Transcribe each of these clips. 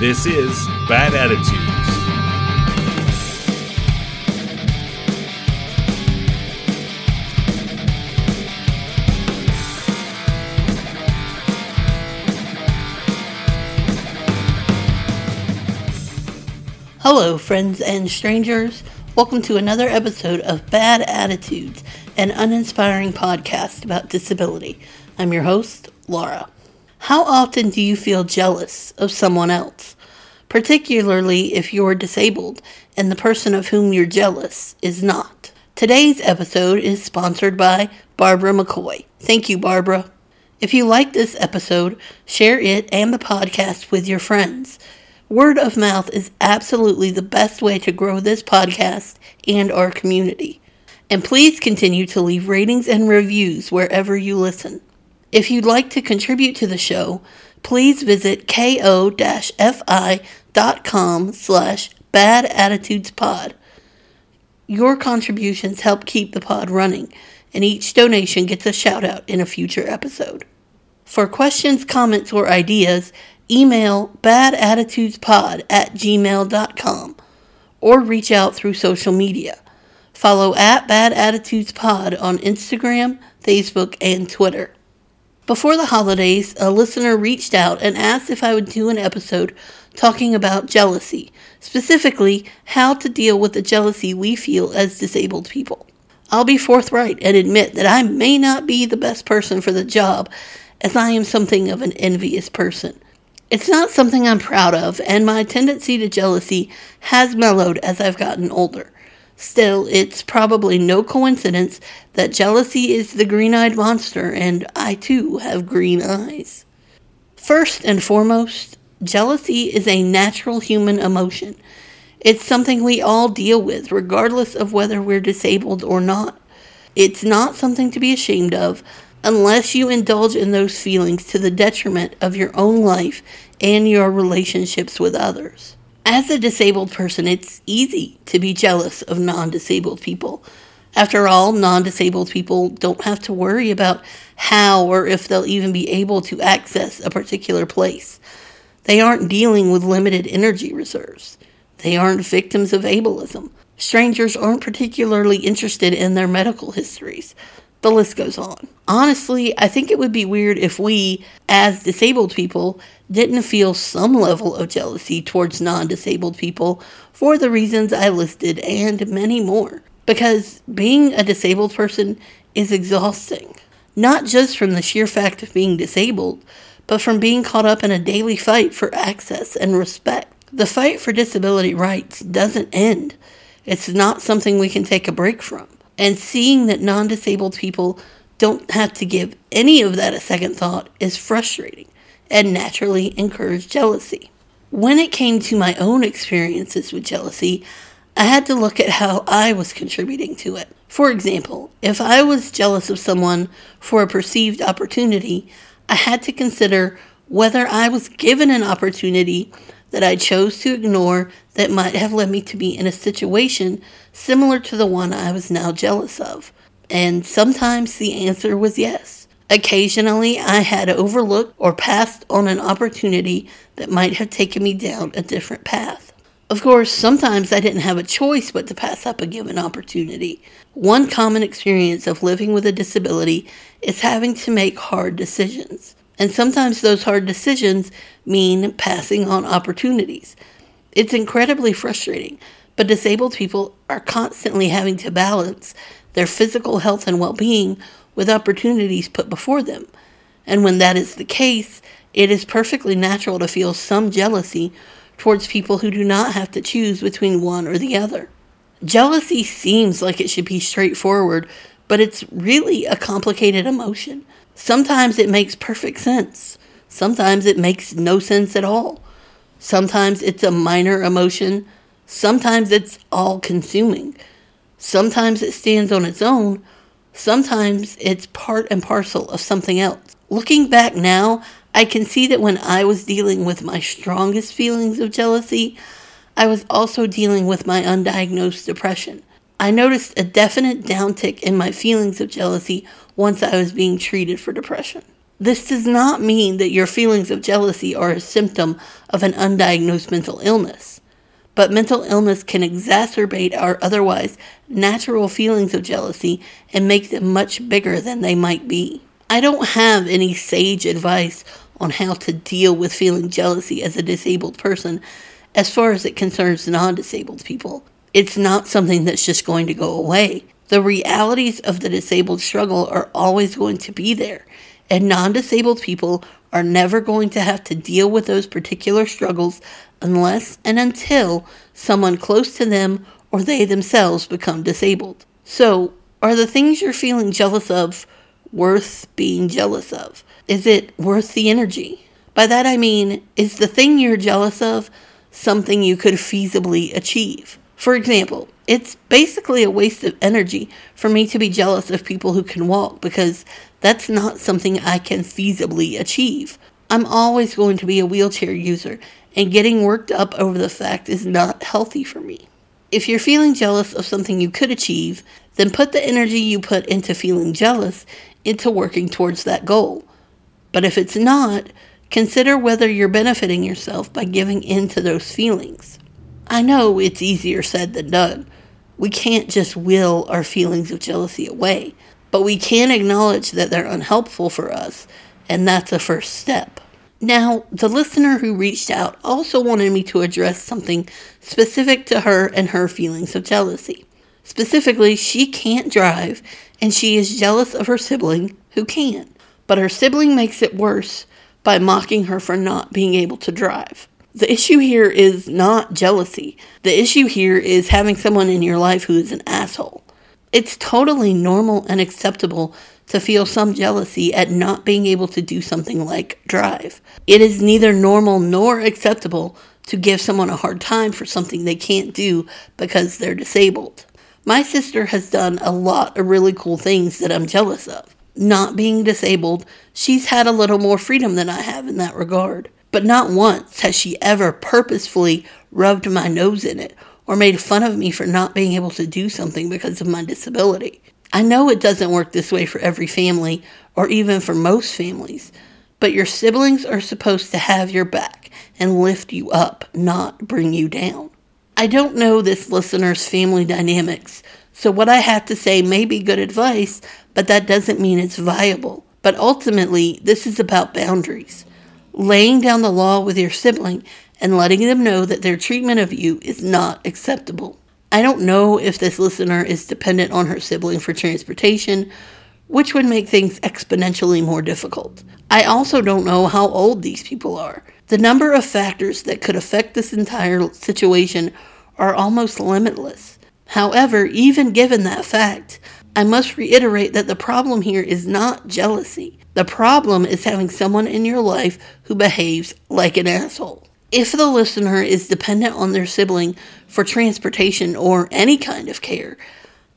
This is Bad Attitudes. Hello, friends and strangers. Welcome to another episode of Bad Attitudes, an uninspiring podcast about disability. I'm your host, Laura. How often do you feel jealous of someone else, particularly if you're disabled and the person of whom you're jealous is not? Today's episode is sponsored by Barbara McCoy. Thank you, Barbara. If you like this episode, share it and the podcast with your friends. Word of mouth is absolutely the best way to grow this podcast and our community. And please continue to leave ratings and reviews wherever you listen. If you'd like to contribute to the show, please visit ko-fi.com slash badattitudespod. Your contributions help keep the pod running, and each donation gets a shout out in a future episode. For questions, comments, or ideas, email badattitudespod at gmail.com or reach out through social media. Follow at Bad Attitudes Pod on Instagram, Facebook, and Twitter. Before the holidays, a listener reached out and asked if I would do an episode talking about jealousy, specifically how to deal with the jealousy we feel as disabled people. I'll be forthright and admit that I may not be the best person for the job, as I am something of an envious person. It's not something I'm proud of, and my tendency to jealousy has mellowed as I've gotten older. Still, it's probably no coincidence that jealousy is the green eyed monster, and I too have green eyes. First and foremost, jealousy is a natural human emotion. It's something we all deal with, regardless of whether we're disabled or not. It's not something to be ashamed of unless you indulge in those feelings to the detriment of your own life and your relationships with others. As a disabled person, it's easy to be jealous of non disabled people. After all, non disabled people don't have to worry about how or if they'll even be able to access a particular place. They aren't dealing with limited energy reserves. They aren't victims of ableism. Strangers aren't particularly interested in their medical histories. The list goes on. Honestly, I think it would be weird if we, as disabled people, didn't feel some level of jealousy towards non disabled people for the reasons I listed and many more. Because being a disabled person is exhausting. Not just from the sheer fact of being disabled, but from being caught up in a daily fight for access and respect. The fight for disability rights doesn't end. It's not something we can take a break from and seeing that non disabled people don't have to give any of that a second thought is frustrating and naturally encourage jealousy. When it came to my own experiences with jealousy, I had to look at how I was contributing to it. For example, if I was jealous of someone for a perceived opportunity, I had to consider whether I was given an opportunity that I chose to ignore that might have led me to be in a situation similar to the one I was now jealous of. And sometimes the answer was yes. Occasionally, I had overlooked or passed on an opportunity that might have taken me down a different path. Of course, sometimes I didn't have a choice but to pass up a given opportunity. One common experience of living with a disability is having to make hard decisions. And sometimes those hard decisions mean passing on opportunities. It's incredibly frustrating, but disabled people are constantly having to balance their physical health and well being with opportunities put before them. And when that is the case, it is perfectly natural to feel some jealousy towards people who do not have to choose between one or the other. Jealousy seems like it should be straightforward, but it's really a complicated emotion. Sometimes it makes perfect sense. Sometimes it makes no sense at all. Sometimes it's a minor emotion. Sometimes it's all consuming. Sometimes it stands on its own. Sometimes it's part and parcel of something else. Looking back now, I can see that when I was dealing with my strongest feelings of jealousy, I was also dealing with my undiagnosed depression. I noticed a definite downtick in my feelings of jealousy once I was being treated for depression. This does not mean that your feelings of jealousy are a symptom of an undiagnosed mental illness, but mental illness can exacerbate our otherwise natural feelings of jealousy and make them much bigger than they might be. I don't have any sage advice on how to deal with feeling jealousy as a disabled person as far as it concerns non disabled people. It's not something that's just going to go away. The realities of the disabled struggle are always going to be there, and non disabled people are never going to have to deal with those particular struggles unless and until someone close to them or they themselves become disabled. So, are the things you're feeling jealous of worth being jealous of? Is it worth the energy? By that I mean, is the thing you're jealous of something you could feasibly achieve? For example, it's basically a waste of energy for me to be jealous of people who can walk because that's not something I can feasibly achieve. I'm always going to be a wheelchair user, and getting worked up over the fact is not healthy for me. If you're feeling jealous of something you could achieve, then put the energy you put into feeling jealous into working towards that goal. But if it's not, consider whether you're benefiting yourself by giving in to those feelings. I know it's easier said than done. We can't just will our feelings of jealousy away, but we can acknowledge that they're unhelpful for us, and that's a first step. Now, the listener who reached out also wanted me to address something specific to her and her feelings of jealousy. Specifically, she can't drive and she is jealous of her sibling who can. But her sibling makes it worse by mocking her for not being able to drive. The issue here is not jealousy. The issue here is having someone in your life who is an asshole. It's totally normal and acceptable to feel some jealousy at not being able to do something like drive. It is neither normal nor acceptable to give someone a hard time for something they can't do because they're disabled. My sister has done a lot of really cool things that I'm jealous of. Not being disabled, she's had a little more freedom than I have in that regard but not once has she ever purposefully rubbed my nose in it or made fun of me for not being able to do something because of my disability. I know it doesn't work this way for every family or even for most families, but your siblings are supposed to have your back and lift you up, not bring you down. I don't know this listener's family dynamics, so what I have to say may be good advice, but that doesn't mean it's viable. But ultimately, this is about boundaries laying down the law with your sibling and letting them know that their treatment of you is not acceptable. I don't know if this listener is dependent on her sibling for transportation, which would make things exponentially more difficult. I also don't know how old these people are. The number of factors that could affect this entire situation are almost limitless. However, even given that fact, I must reiterate that the problem here is not jealousy. The problem is having someone in your life who behaves like an asshole. If the listener is dependent on their sibling for transportation or any kind of care,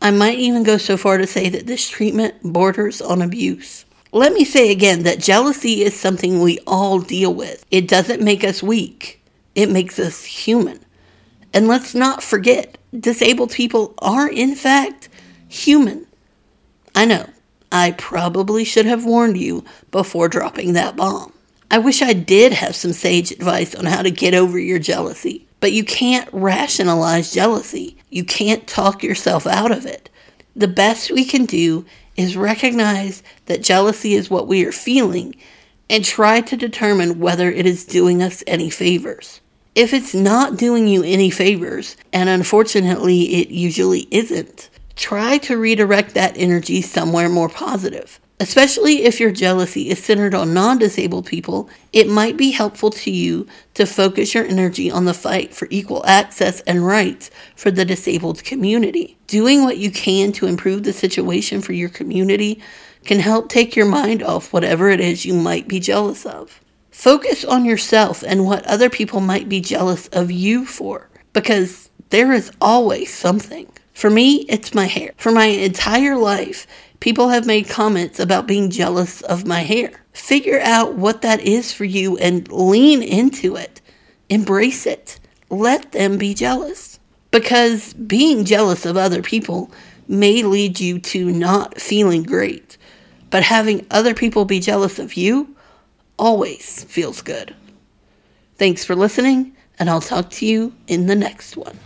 I might even go so far to say that this treatment borders on abuse. Let me say again that jealousy is something we all deal with. It doesn't make us weak, it makes us human. And let's not forget, disabled people are, in fact, human. I know, I probably should have warned you before dropping that bomb. I wish I did have some sage advice on how to get over your jealousy, but you can't rationalize jealousy. You can't talk yourself out of it. The best we can do is recognize that jealousy is what we are feeling and try to determine whether it is doing us any favors. If it's not doing you any favors, and unfortunately it usually isn't, try to redirect that energy somewhere more positive. Especially if your jealousy is centered on non disabled people, it might be helpful to you to focus your energy on the fight for equal access and rights for the disabled community. Doing what you can to improve the situation for your community can help take your mind off whatever it is you might be jealous of. Focus on yourself and what other people might be jealous of you for, because there is always something. For me, it's my hair. For my entire life, people have made comments about being jealous of my hair. Figure out what that is for you and lean into it. Embrace it. Let them be jealous. Because being jealous of other people may lead you to not feeling great. but having other people be jealous of you always feels good. Thanks for listening, and I'll talk to you in the next one.